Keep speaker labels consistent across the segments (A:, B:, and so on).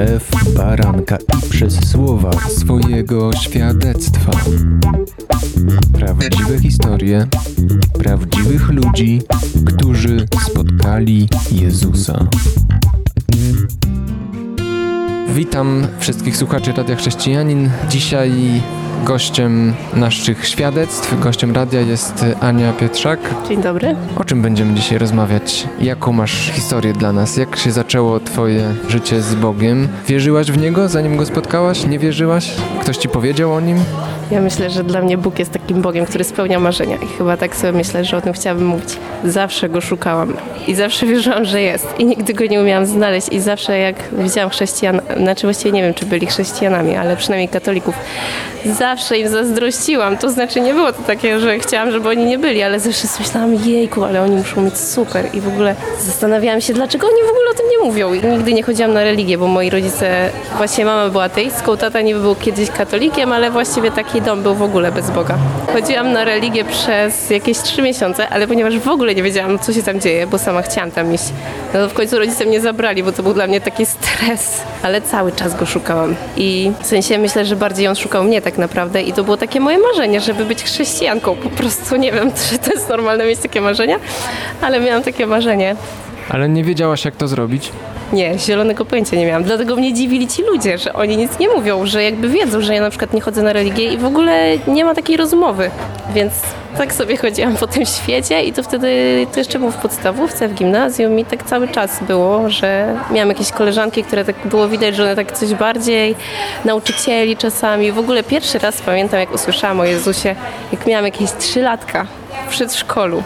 A: krew baranka i przez słowa swojego świadectwa. Prawdziwe historie prawdziwych ludzi, którzy spotkali Jezusa. Witam wszystkich słuchaczy Radia Chrześcijanin. Dzisiaj gościem naszych świadectw, gościem radia jest Ania Pietrzak.
B: Dzień dobry.
A: O czym będziemy dzisiaj rozmawiać? Jaką masz historię dla nas? Jak się zaczęło twoje życie z Bogiem? Wierzyłaś w Niego, zanim Go spotkałaś? Nie wierzyłaś? Ktoś ci powiedział o Nim?
B: Ja myślę, że dla mnie Bóg jest takim Bogiem, który spełnia marzenia i chyba tak sobie myślę, że o tym chciałabym mówić. Zawsze Go szukałam i zawsze wierzyłam, że jest i nigdy Go nie umiałam znaleźć i zawsze jak widziałam chrześcijan, znaczy właściwie nie wiem, czy byli chrześcijanami, ale przynajmniej katolików, zawsze im zazdrościłam. To znaczy nie było to takie, że chciałam, żeby oni nie byli, ale zawsze myślałam, jejku, ale oni muszą mieć super i w ogóle zastanawiałam się, dlaczego oni w ogóle o tym nie mówią. I nigdy nie chodziłam na religię, bo moi rodzice, właśnie mama była ateistką, tata niby był kiedyś katolikiem, ale właściwie taki dom był w ogóle bez Boga. Chodziłam na religię przez jakieś trzy miesiące, ale ponieważ w ogóle nie wiedziałam, co się tam dzieje, bo sama chciałam tam iść, no to w końcu rodzice mnie zabrali, bo to był dla mnie taki stres, ale cały czas go szukałam. I w sensie myślę, że bardziej on szukał mnie tak naprawdę i to było takie moje marzenie, żeby być chrześcijanką. Po prostu nie wiem, czy to jest normalne mieć takie marzenia, ale miałam takie marzenie.
A: Ale nie wiedziałaś, jak to zrobić?
B: Nie, zielonego pojęcia nie miałam. Dlatego mnie dziwili ci ludzie, że oni nic nie mówią, że jakby wiedzą, że ja na przykład nie chodzę na religię i w ogóle nie ma takiej rozmowy. Więc tak sobie chodziłam po tym świecie i to wtedy, to jeszcze było w podstawówce, w gimnazjum i tak cały czas było, że miałam jakieś koleżanki, które tak było widać, że one tak coś bardziej, nauczycieli czasami. W ogóle pierwszy raz pamiętam, jak usłyszałam o Jezusie, jak miałam jakieś trzy latka w przedszkolu.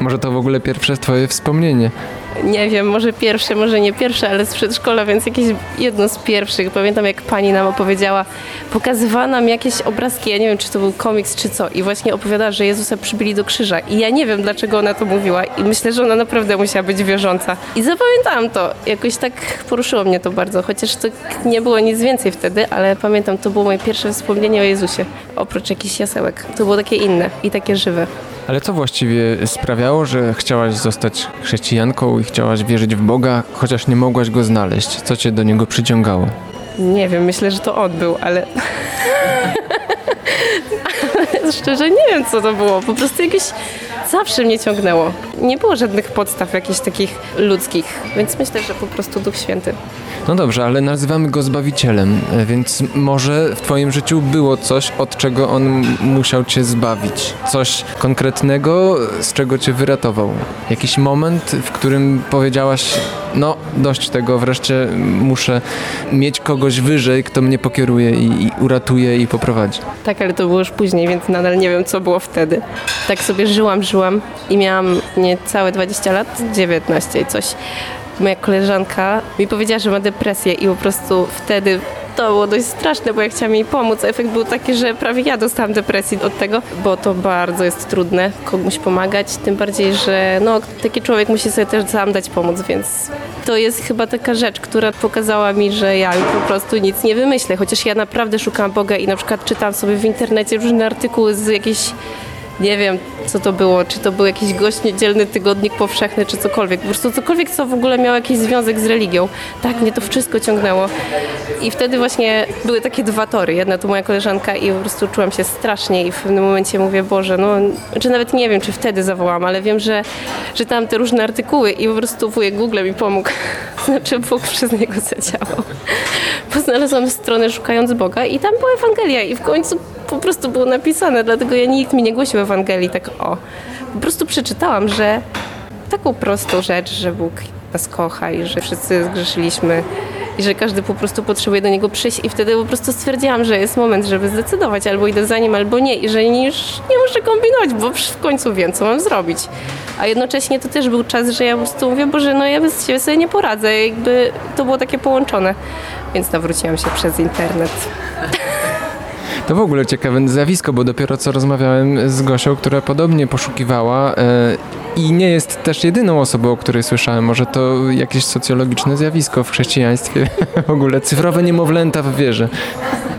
A: Może to w ogóle pierwsze twoje wspomnienie?
B: Nie wiem, może pierwsze, może nie pierwsze, ale z przedszkola, więc jakieś jedno z pierwszych. Pamiętam, jak pani nam opowiedziała, pokazywała nam jakieś obrazki, ja nie wiem, czy to był komiks, czy co, i właśnie opowiadała, że Jezusa przybili do krzyża. I ja nie wiem, dlaczego ona to mówiła i myślę, że ona naprawdę musiała być wierząca. I zapamiętałam to. Jakoś tak poruszyło mnie to bardzo, chociaż to nie było nic więcej wtedy, ale pamiętam, to było moje pierwsze wspomnienie o Jezusie, oprócz jakichś jasełek. To było takie inne i takie żywe.
A: Ale co właściwie sprawiało, że chciałaś zostać chrześcijanką i chciałaś wierzyć w Boga, chociaż nie mogłaś go znaleźć? Co cię do niego przyciągało?
B: Nie wiem, myślę, że to on był, ale... ale szczerze nie wiem, co to było. Po prostu jakieś zawsze mnie ciągnęło. Nie było żadnych podstaw jakichś takich ludzkich, więc myślę, że po prostu Duch Święty.
A: No dobrze, ale nazywamy go Zbawicielem, więc może w twoim życiu było coś, od czego on musiał cię zbawić. Coś konkretnego, z czego cię wyratował. Jakiś moment, w którym powiedziałaś, no dość tego, wreszcie muszę mieć kogoś wyżej, kto mnie pokieruje i, i uratuje i poprowadzi.
B: Tak, ale to było już później, więc nadal nie wiem, co było wtedy. Tak sobie żyłam, żyłam i miałam niecałe 20 lat, 19 i coś moja koleżanka mi powiedziała, że ma depresję i po prostu wtedy to było dość straszne, bo ja chciałam jej pomóc. Efekt był taki, że prawie ja dostałam depresji od tego, bo to bardzo jest trudne komuś pomagać, tym bardziej, że no, taki człowiek musi sobie też sam dać pomóc, więc to jest chyba taka rzecz, która pokazała mi, że ja po prostu nic nie wymyślę, chociaż ja naprawdę szukałam Boga i na przykład czytam sobie w internecie różne artykuły z jakiejś nie wiem, co to było, czy to był jakiś gość niedzielny tygodnik powszechny, czy cokolwiek. Po prostu cokolwiek, co w ogóle miało jakiś związek z religią. Tak, mnie to wszystko ciągnęło. I wtedy właśnie były takie dwa tory. Jedna to moja koleżanka i po prostu czułam się strasznie i w pewnym momencie mówię, Boże, no, czy nawet nie wiem, czy wtedy zawołam, ale wiem, że czytałam te różne artykuły i po prostu wujek Google mi pomógł. Znaczy Bóg przez niego zadziałał. Bo znalazłam stronę szukając Boga i tam była Ewangelia i w końcu po prostu było napisane, dlatego ja nikt mi nie głosił Ewangelii tak o. Po prostu przeczytałam, że taką prostą rzecz, że Bóg nas kocha i że wszyscy zgrzeszyliśmy i że każdy po prostu potrzebuje do niego przyjść i wtedy po prostu stwierdziłam, że jest moment, żeby zdecydować albo idę za nim, albo nie i że już nie muszę kombinować, bo w końcu wiem, co mam zrobić. A jednocześnie to też był czas, że ja po prostu mówię, Boże, no ja bez siebie sobie nie poradzę. Jakby to było takie połączone. Więc nawróciłam się przez internet.
A: To w ogóle ciekawe zjawisko, bo dopiero co rozmawiałem z Gosią, która podobnie poszukiwała e, i nie jest też jedyną osobą, o której słyszałem. Może to jakieś socjologiczne zjawisko w chrześcijaństwie. w ogóle cyfrowe niemowlęta w wierze.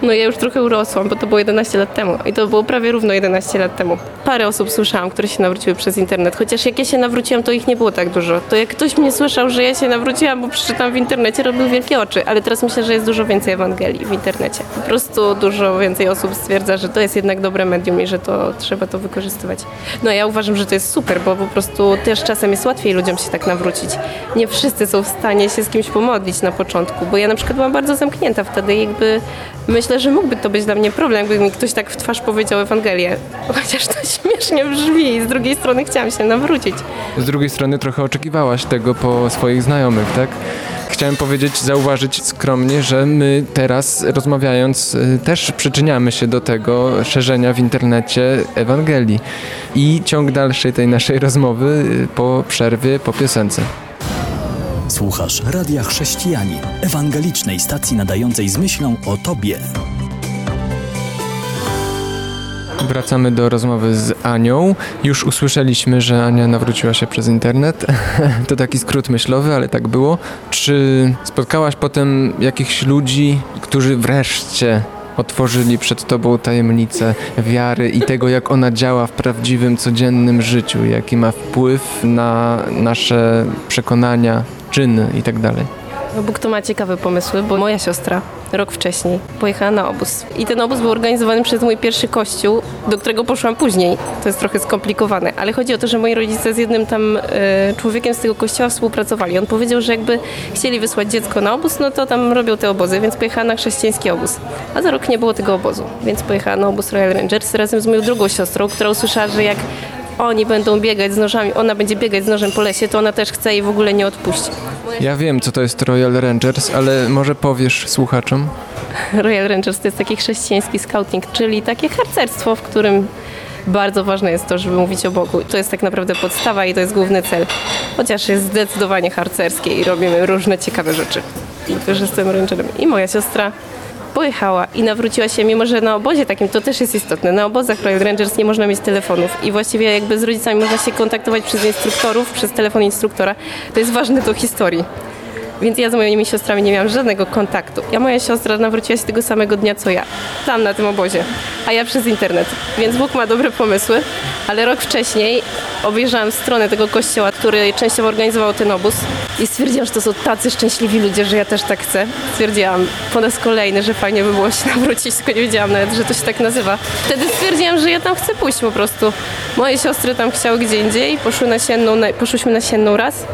B: No ja już trochę urosłam, bo to było 11 lat temu i to było prawie równo 11 lat temu. Parę osób słyszałam, które się nawróciły przez internet, chociaż jak ja się nawróciłam, to ich nie było tak dużo. To jak ktoś mnie słyszał, że ja się nawróciłam, bo przeczytam w internecie, robił wielkie oczy, ale teraz myślę, że jest dużo więcej Ewangelii w internecie. Po prostu dużo więcej osób stwierdza, że to jest jednak dobre medium i że to trzeba to wykorzystywać. No ja uważam, że to jest super, bo po prostu też czasem jest łatwiej ludziom się tak nawrócić. Nie wszyscy są w stanie się z kimś pomodlić na początku, bo ja na przykład byłam bardzo zamknięta wtedy, jakby myślę, że mógłby to być dla mnie problem, jakby mi ktoś tak w twarz powiedział Ewangelię. Chociaż to śmiesznie brzmi z drugiej strony chciałam się nawrócić.
A: Z drugiej strony trochę oczekiwałaś tego po swoich znajomych, tak? Chciałem powiedzieć, zauważyć skromnie, że my teraz rozmawiając y, też przyczyniamy się do tego szerzenia w internecie Ewangelii. I ciąg dalszej tej naszej rozmowy y, po przerwie, po piosence.
C: Słuchasz Radia Chrześcijani, ewangelicznej stacji nadającej z myślą o Tobie.
A: Wracamy do rozmowy z Anią. Już usłyszeliśmy, że Ania nawróciła się przez internet. To taki skrót myślowy, ale tak było. Czy spotkałaś potem jakichś ludzi, którzy wreszcie otworzyli przed tobą tajemnicę wiary i tego, jak ona działa w prawdziwym, codziennym życiu, jaki ma wpływ na nasze przekonania, czyny itd.
B: No Bóg to ma ciekawe pomysły, bo moja siostra rok wcześniej pojechała na obóz. I ten obóz był organizowany przez mój pierwszy kościół, do którego poszłam później. To jest trochę skomplikowane, ale chodzi o to, że moi rodzice z jednym tam e, człowiekiem z tego kościoła współpracowali. On powiedział, że jakby chcieli wysłać dziecko na obóz, no to tam robią te obozy, więc pojechała na chrześcijański obóz. A za rok nie było tego obozu, więc pojechała na obóz Royal Rangers razem z moją drugą siostrą, która usłyszała, że jak oni będą biegać z nożami, ona będzie biegać z nożem po lesie, to ona też chce i w ogóle nie odpuści.
A: Ja wiem, co to jest Royal Rangers, ale może powiesz słuchaczom?
B: Royal Rangers to jest taki chrześcijański scouting, czyli takie harcerstwo, w którym bardzo ważne jest to, żeby mówić o Bogu. To jest tak naprawdę podstawa i to jest główny cel. Chociaż jest zdecydowanie harcerskie i robimy różne ciekawe rzeczy. Że jestem rangerem. I moja siostra pojechała i nawróciła się, mimo że na obozie takim, to też jest istotne, na obozach Royal Rangers nie można mieć telefonów i właściwie jakby z rodzicami można się kontaktować przez instruktorów, przez telefon instruktora. To jest ważne do historii. Więc ja z moimi siostrami nie miałam żadnego kontaktu. Ja moja siostra nawróciła się tego samego dnia co ja, tam na tym obozie, a ja przez internet. Więc Bóg ma dobre pomysły, ale rok wcześniej obejrzałam stronę tego kościoła, który częściowo organizował ten obóz i stwierdziłam, że to są tacy szczęśliwi ludzie, że ja też tak chcę. Stwierdziłam po raz kolejny, że fajnie by było się nawrócić, tylko nie wiedziałam nawet, że to się tak nazywa. Wtedy stwierdziłam, że ja tam chcę pójść po prostu. Moje siostry tam chciały gdzie indziej, poszły na sienną, poszłyśmy na sienną raz.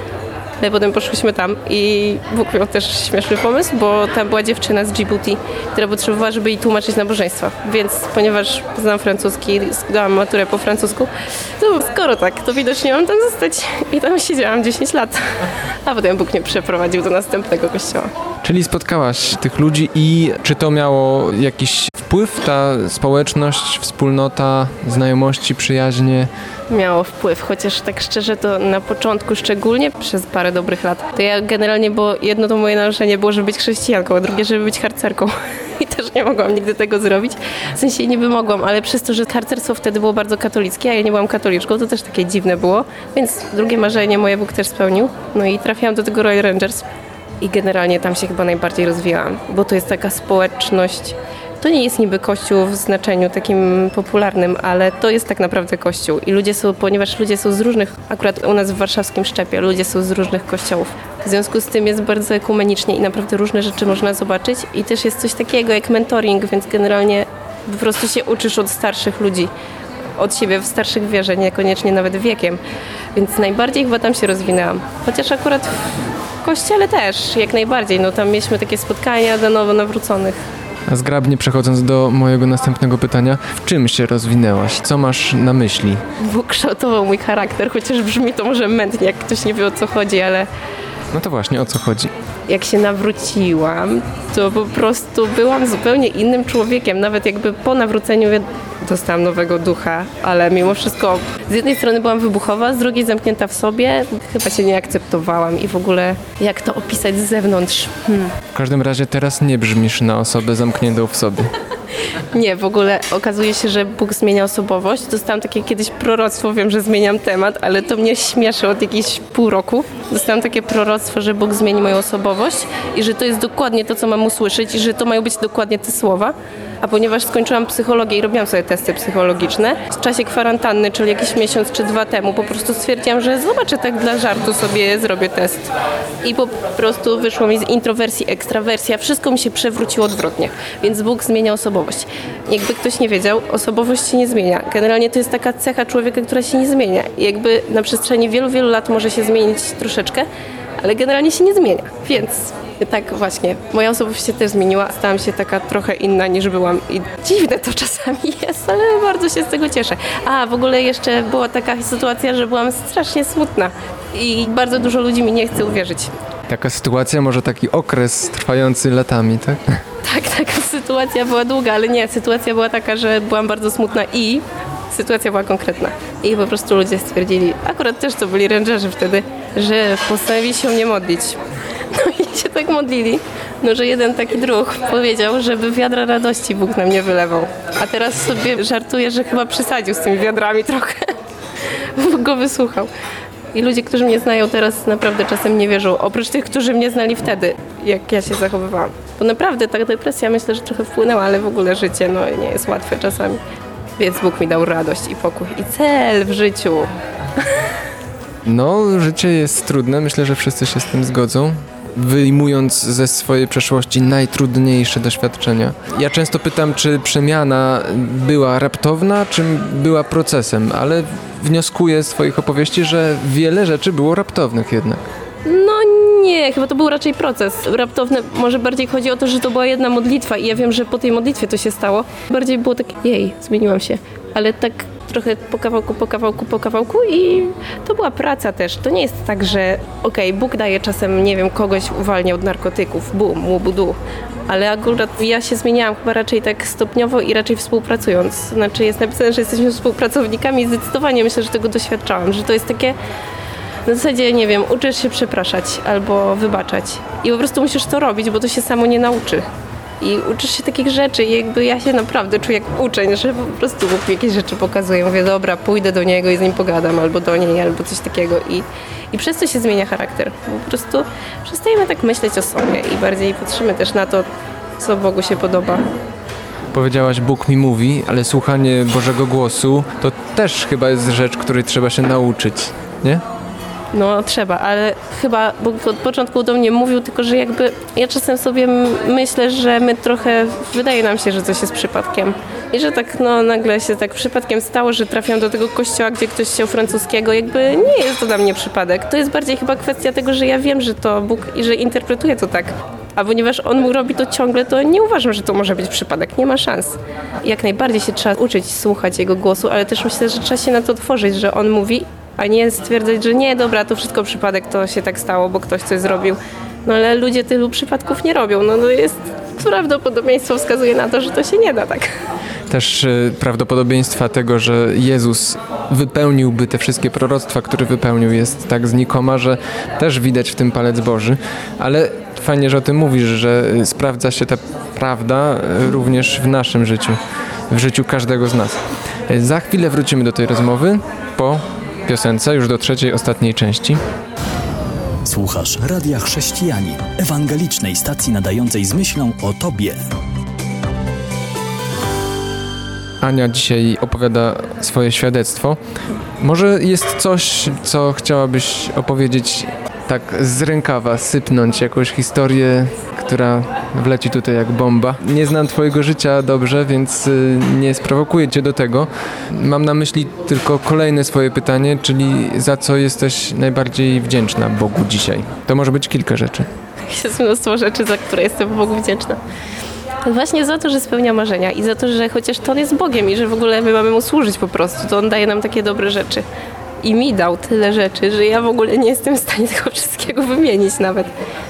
B: Ale potem poszłyśmy tam i Bóg miał też śmieszny pomysł, bo tam była dziewczyna z Djibouti, która potrzebowała, żeby jej tłumaczyć nabożeństwa. Więc ponieważ znam francuski, zdałam maturę po francusku, to skoro tak, to widocznie mam tam zostać. I tam siedziałam 10 lat. A potem Bóg mnie przeprowadził do następnego kościoła.
A: Czyli spotkałaś tych ludzi i czy to miało jakiś wpływ, ta społeczność, wspólnota, znajomości, przyjaźnie?
B: miało wpływ, chociaż tak szczerze to na początku szczególnie przez parę dobrych lat. To ja generalnie, bo jedno to moje narzędzie było, żeby być chrześcijanką, a drugie, żeby być harcerką. I też nie mogłam nigdy tego zrobić. W sensie niby mogłam, ale przez to, że harcerstwo wtedy było bardzo katolickie, a ja nie byłam katoliczką, to też takie dziwne było. Więc drugie marzenie moje Bóg też spełnił. No i trafiłam do tego Royal Rangers. I generalnie tam się chyba najbardziej rozwijałam, bo to jest taka społeczność. To nie jest niby kościół w znaczeniu takim popularnym, ale to jest tak naprawdę kościół. I ludzie są, ponieważ ludzie są z różnych, akurat u nas w warszawskim Szczepie, ludzie są z różnych kościołów. W związku z tym jest bardzo ekumenicznie i naprawdę różne rzeczy można zobaczyć. I też jest coś takiego jak mentoring, więc generalnie po prostu się uczysz od starszych ludzi od siebie w starszych wierze, niekoniecznie nawet wiekiem. Więc najbardziej chyba tam się rozwinęłam. Chociaż akurat w kościele też, jak najbardziej. No tam mieliśmy takie spotkania dla nowo nawróconych.
A: A zgrabnie przechodząc do mojego następnego pytania, w czym się rozwinęłaś? Co masz na myśli?
B: Bóg kształtował mój charakter, chociaż brzmi to może mętnie, jak ktoś nie wie o co chodzi, ale
A: No to właśnie, o co chodzi?
B: Jak się nawróciłam, to po prostu byłam zupełnie innym człowiekiem. Nawet jakby po nawróceniu dostałam nowego ducha, ale mimo wszystko z jednej strony byłam wybuchowa, z drugiej zamknięta w sobie. Chyba się nie akceptowałam i w ogóle jak to opisać z zewnątrz? Hmm.
A: W każdym razie teraz nie brzmisz na osobę zamkniętą w sobie.
B: Nie, w ogóle okazuje się, że Bóg zmienia osobowość. Dostałam takie kiedyś proroctwo, wiem, że zmieniam temat, ale to mnie śmieszy od jakiegoś pół roku. Dostałam takie proroctwo, że Bóg zmieni moją osobowość i że to jest dokładnie to, co mam usłyszeć i że to mają być dokładnie te słowa. A ponieważ skończyłam psychologię i robiłam sobie testy psychologiczne, w czasie kwarantanny, czyli jakiś miesiąc czy dwa temu, po prostu stwierdziłam, że zobaczę tak dla żartu sobie, zrobię test. I po prostu wyszło mi z introwersji ekstrawersja, wszystko mi się przewróciło odwrotnie, więc Bóg zmienia osobowość. Jakby ktoś nie wiedział, osobowość się nie zmienia. Generalnie to jest taka cecha człowieka, która się nie zmienia. I jakby na przestrzeni wielu, wielu lat może się zmienić troszeczkę, ale generalnie się nie zmienia. Więc tak właśnie, moja osobowość się też zmieniła. Stałam się taka trochę inna niż byłam i dziwne to czasami jest, ale bardzo się z tego cieszę. A w ogóle jeszcze była taka sytuacja, że byłam strasznie smutna i bardzo dużo ludzi mi nie chce uwierzyć.
A: Taka sytuacja, może taki okres trwający latami, tak?
B: Tak, taka sytuacja była długa, ale nie, sytuacja była taka, że byłam bardzo smutna i sytuacja była konkretna. I po prostu ludzie stwierdzili, akurat też to byli rangerzy wtedy, że postanowili się nie modlić. Się tak modlili, no że jeden taki druh powiedział, żeby wiadra radości Bóg na mnie wylewał. A teraz sobie żartuję, że chyba przesadził z tymi wiadrami trochę. Bóg go wysłuchał. I ludzie, którzy mnie znają teraz naprawdę czasem nie wierzą, oprócz tych, którzy mnie znali wtedy, jak ja się zachowywałam. Bo naprawdę ta depresja myślę, że trochę wpłynęła, ale w ogóle życie no, nie jest łatwe czasami. Więc Bóg mi dał radość i pokój i cel w życiu.
A: No, życie jest trudne, myślę, że wszyscy się z tym zgodzą. Wyjmując ze swojej przeszłości najtrudniejsze doświadczenia. Ja często pytam, czy przemiana była raptowna, czy była procesem, ale wnioskuję z Twoich opowieści, że wiele rzeczy było raptownych jednak.
B: No nie, chyba to był raczej proces raptowny. Może bardziej chodzi o to, że to była jedna modlitwa i ja wiem, że po tej modlitwie to się stało. Bardziej było tak, jej, zmieniłam się. Ale tak trochę po kawałku, po kawałku, po kawałku i to była praca też. To nie jest tak, że okej, Bóg daje czasem, nie wiem, kogoś uwalnia od narkotyków, bum, łubudu. Ale akurat ja się zmieniałam chyba raczej tak stopniowo i raczej współpracując. Znaczy jest napisane, że jesteśmy współpracownikami i zdecydowanie myślę, że tego doświadczałam, że to jest takie na zasadzie, nie wiem, uczysz się przepraszać albo wybaczać. I po prostu musisz to robić, bo to się samo nie nauczy. I uczysz się takich rzeczy i jakby ja się naprawdę czuję jak uczeń, że po prostu mi jakieś rzeczy pokazuje. Mówię, dobra, pójdę do niego i z nim pogadam, albo do niej, albo coś takiego. I, i przez to się zmienia charakter. Po prostu przestajemy tak myśleć o sobie i bardziej patrzymy też na to, co Bogu się podoba.
A: Powiedziałaś, Bóg mi mówi, ale słuchanie Bożego głosu to też chyba jest rzecz, której trzeba się nauczyć, nie?
B: No trzeba, ale chyba Bóg od początku do mnie mówił, tylko że jakby ja czasem sobie myślę, że my trochę, wydaje nam się, że coś jest przypadkiem. I że tak no nagle się tak przypadkiem stało, że trafiam do tego kościoła, gdzie ktoś chciał francuskiego. Jakby nie jest to dla mnie przypadek. To jest bardziej chyba kwestia tego, że ja wiem, że to Bóg i że interpretuję to tak. A ponieważ on mu robi to ciągle, to nie uważam, że to może być przypadek. Nie ma szans. Jak najbardziej się trzeba uczyć słuchać jego głosu, ale też myślę, że trzeba się na to otworzyć, że on mówi, a nie stwierdzać, że nie, dobra, to wszystko przypadek, to się tak stało, bo ktoś coś zrobił. No ale ludzie tylu przypadków nie robią. No to jest prawdopodobieństwo wskazuje na to, że to się nie da tak.
A: Też y, prawdopodobieństwa tego, że Jezus wypełniłby te wszystkie proroctwa, które wypełnił, jest tak znikoma, że też widać w tym palec Boży. Ale fajnie, że o tym mówisz, że y, sprawdza się ta prawda y, również w naszym życiu, w życiu każdego z nas. Y, Za chwilę wrócimy do tej rozmowy po piosence, już do trzeciej, ostatniej części.
C: Słuchasz Radia Chrześcijani, ewangelicznej stacji nadającej z myślą o Tobie.
A: Ania dzisiaj opowiada swoje świadectwo. Może jest coś, co chciałabyś opowiedzieć tak z rękawa, sypnąć jakąś historię, która wleci tutaj jak bomba. Nie znam twojego życia dobrze, więc y, nie sprowokuję cię do tego. Mam na myśli tylko kolejne swoje pytanie, czyli za co jesteś najbardziej wdzięczna Bogu dzisiaj? To może być kilka rzeczy.
B: Jest mnóstwo rzeczy, za które jestem Bogu wdzięczna. Właśnie za to, że spełnia marzenia i za to, że chociaż to on jest Bogiem i że w ogóle my mamy mu służyć po prostu, to on daje nam takie dobre rzeczy. I mi dał tyle rzeczy, że ja w ogóle nie jestem w stanie tego wszystkiego wymienić nawet.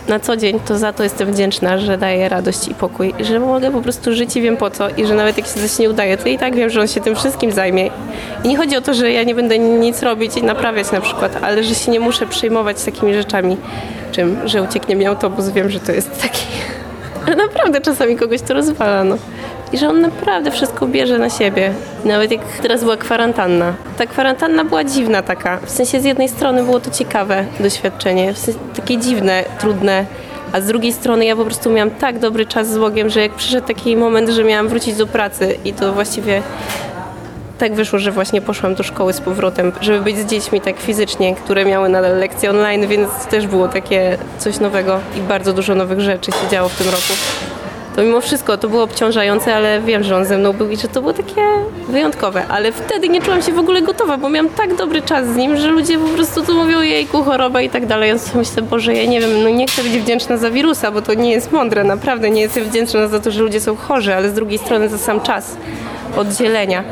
B: Na co dzień to za to jestem wdzięczna, że daje radość i pokój, że mogę po prostu żyć i wiem po co i że nawet jak się coś nie udaje, to i tak wiem, że on się tym wszystkim zajmie. I nie chodzi o to, że ja nie będę nic robić i naprawiać na przykład, ale że się nie muszę przejmować takimi rzeczami, czym, że ucieknie mi autobus, wiem, że to jest taki... Ale naprawdę czasami kogoś to rozwala, no. I że on naprawdę wszystko bierze na siebie. Nawet jak teraz była kwarantanna. Ta kwarantanna była dziwna taka. W sensie z jednej strony było to ciekawe doświadczenie, w sensie takie dziwne, trudne, a z drugiej strony ja po prostu miałam tak dobry czas z Bogiem, że jak przyszedł taki moment, że miałam wrócić do pracy i to właściwie tak wyszło, że właśnie poszłam do szkoły z powrotem, żeby być z dziećmi tak fizycznie, które miały nadal lekcje online, więc też było takie coś nowego i bardzo dużo nowych rzeczy się działo w tym roku. To mimo wszystko to było obciążające, ale wiem, że on ze mną był i że to było takie wyjątkowe. Ale wtedy nie czułam się w ogóle gotowa, bo miałam tak dobry czas z nim, że ludzie po prostu tu mówią jejku, choroba i tak dalej. Ja sobie myślę, Boże, ja nie wiem, no nie chcę być wdzięczna za wirusa, bo to nie jest mądre, naprawdę nie jestem wdzięczna za to, że ludzie są chorzy, ale z drugiej strony za sam czas oddzielenia.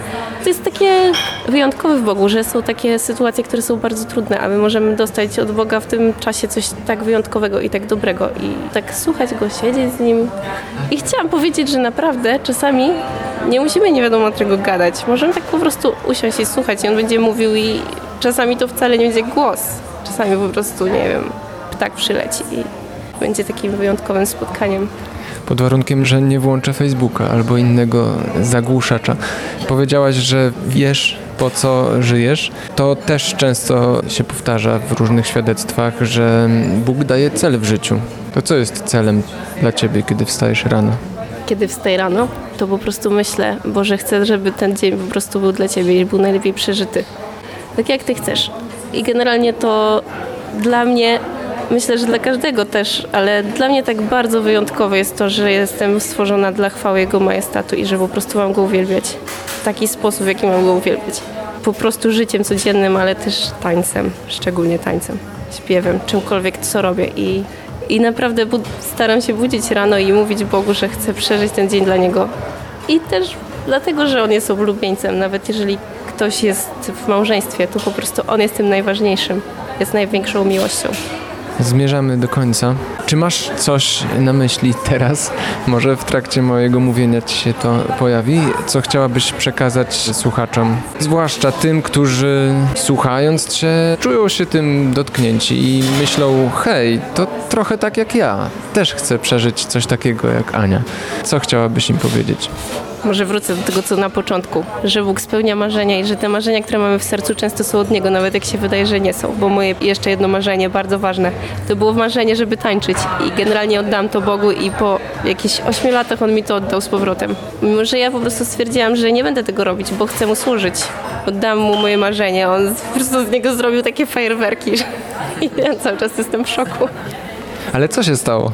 B: To jest takie wyjątkowe w Bogu, że są takie sytuacje, które są bardzo trudne, a my możemy dostać od Boga w tym czasie coś tak wyjątkowego i tak dobrego i tak słuchać Go, siedzieć z Nim. I chciałam powiedzieć, że naprawdę czasami nie musimy nie wiadomo czego gadać. Możemy tak po prostu usiąść i słuchać i On będzie mówił i czasami to wcale nie będzie głos. Czasami po prostu, nie wiem, ptak przyleci i będzie takim wyjątkowym spotkaniem
A: pod warunkiem, że nie włączę Facebooka albo innego zagłuszacza. Powiedziałaś, że wiesz po co żyjesz. To też często się powtarza w różnych świadectwach, że Bóg daje cel w życiu. To co jest celem dla ciebie, kiedy wstajesz rano?
B: Kiedy wstaję rano, to po prostu myślę, Boże, chcę, żeby ten dzień po prostu był dla Ciebie i był najlepiej przeżyty. Tak jak Ty chcesz. I generalnie to dla mnie Myślę, że dla każdego też, ale dla mnie tak bardzo wyjątkowe jest to, że jestem stworzona dla chwały Jego majestatu i że po prostu mam Go uwielbiać w taki sposób, w jaki mam Go uwielbiać. Po prostu życiem codziennym, ale też tańcem, szczególnie tańcem, śpiewem, czymkolwiek, co robię i, i naprawdę staram się budzić rano i mówić Bogu, że chcę przeżyć ten dzień dla Niego. I też dlatego, że On jest oblubieńcem, nawet jeżeli ktoś jest w małżeństwie, to po prostu On jest tym najważniejszym, jest największą miłością.
A: Zmierzamy do końca. Czy masz coś na myśli teraz? Może w trakcie mojego mówienia ci się to pojawi? Co chciałabyś przekazać słuchaczom? Zwłaszcza tym, którzy słuchając cię czują się tym dotknięci i myślą, hej, to trochę tak jak ja. Też chcę przeżyć coś takiego jak Ania. Co chciałabyś im powiedzieć?
B: Może wrócę do tego, co na początku, że Bóg spełnia marzenia i że te marzenia, które mamy w sercu, często są od Niego, nawet jak się wydaje, że nie są. Bo moje jeszcze jedno marzenie, bardzo ważne, to było marzenie, żeby tańczyć i generalnie oddam to Bogu i po jakichś 8 latach On mi to oddał z powrotem. Mimo, że ja po prostu stwierdziłam, że nie będę tego robić, bo chcę Mu służyć. Oddam Mu moje marzenie, On po prostu z niego zrobił takie fajerwerki, i ja cały czas jestem w szoku.
A: Ale co się stało?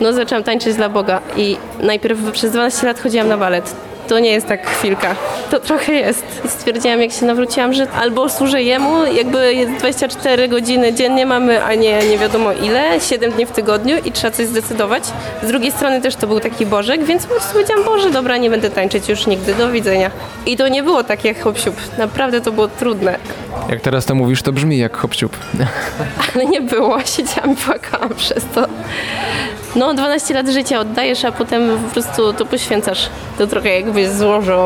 B: No zaczęłam tańczyć dla Boga i najpierw przez 12 lat chodziłam na balet. To nie jest tak chwilka. To trochę jest. I stwierdziłam, jak się nawróciłam, że albo służę Jemu, jakby 24 godziny dziennie mamy, a nie nie wiadomo ile, 7 dni w tygodniu i trzeba coś zdecydować. Z drugiej strony też to był taki Bożek, więc powiedziałam, Boże, dobra, nie będę tańczyć już nigdy, do widzenia. I to nie było takie hop Naprawdę to było trudne.
A: Jak teraz to mówisz, to brzmi jak hop
B: Ale nie było, siedziałam i płakałam przez to. No, 12 lat życia oddajesz, a potem po prostu to poświęcasz. To trochę jakbyś złożył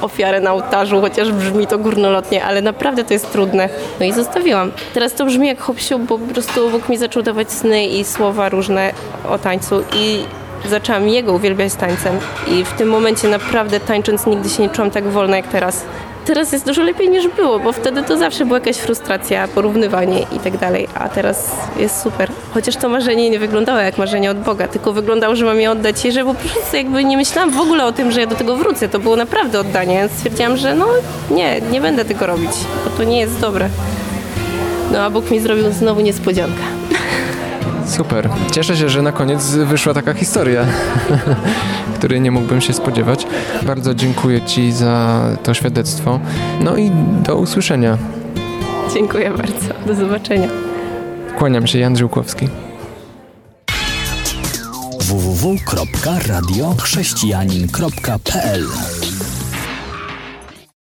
B: ofiarę na ołtarzu, chociaż brzmi to górnolotnie, ale naprawdę to jest trudne. No i zostawiłam. Teraz to brzmi jak hop bo po prostu Bóg mi zaczął dawać sny i słowa różne o tańcu i zaczęłam Jego uwielbiać tańcem. I w tym momencie naprawdę tańcząc nigdy się nie czułam tak wolna jak teraz. Teraz jest dużo lepiej niż było, bo wtedy to zawsze była jakaś frustracja, porównywanie i tak dalej, a teraz jest super. Chociaż to marzenie nie wyglądało jak marzenie od Boga, tylko wyglądało, że mam je oddać i że po prostu jakby nie myślałam w ogóle o tym, że ja do tego wrócę. To było naprawdę oddanie. Stwierdziłam, że no nie, nie będę tego robić, bo to nie jest dobre. No a Bóg mi zrobił znowu niespodziankę.
A: Super. Cieszę się, że na koniec wyszła taka historia, której nie mógłbym się spodziewać. Bardzo dziękuję Ci za to świadectwo. No i do usłyszenia.
B: Dziękuję bardzo. Do zobaczenia.
A: Kłaniam się, Jan Żyłkowski.
C: www.radiochrześcijanin.pl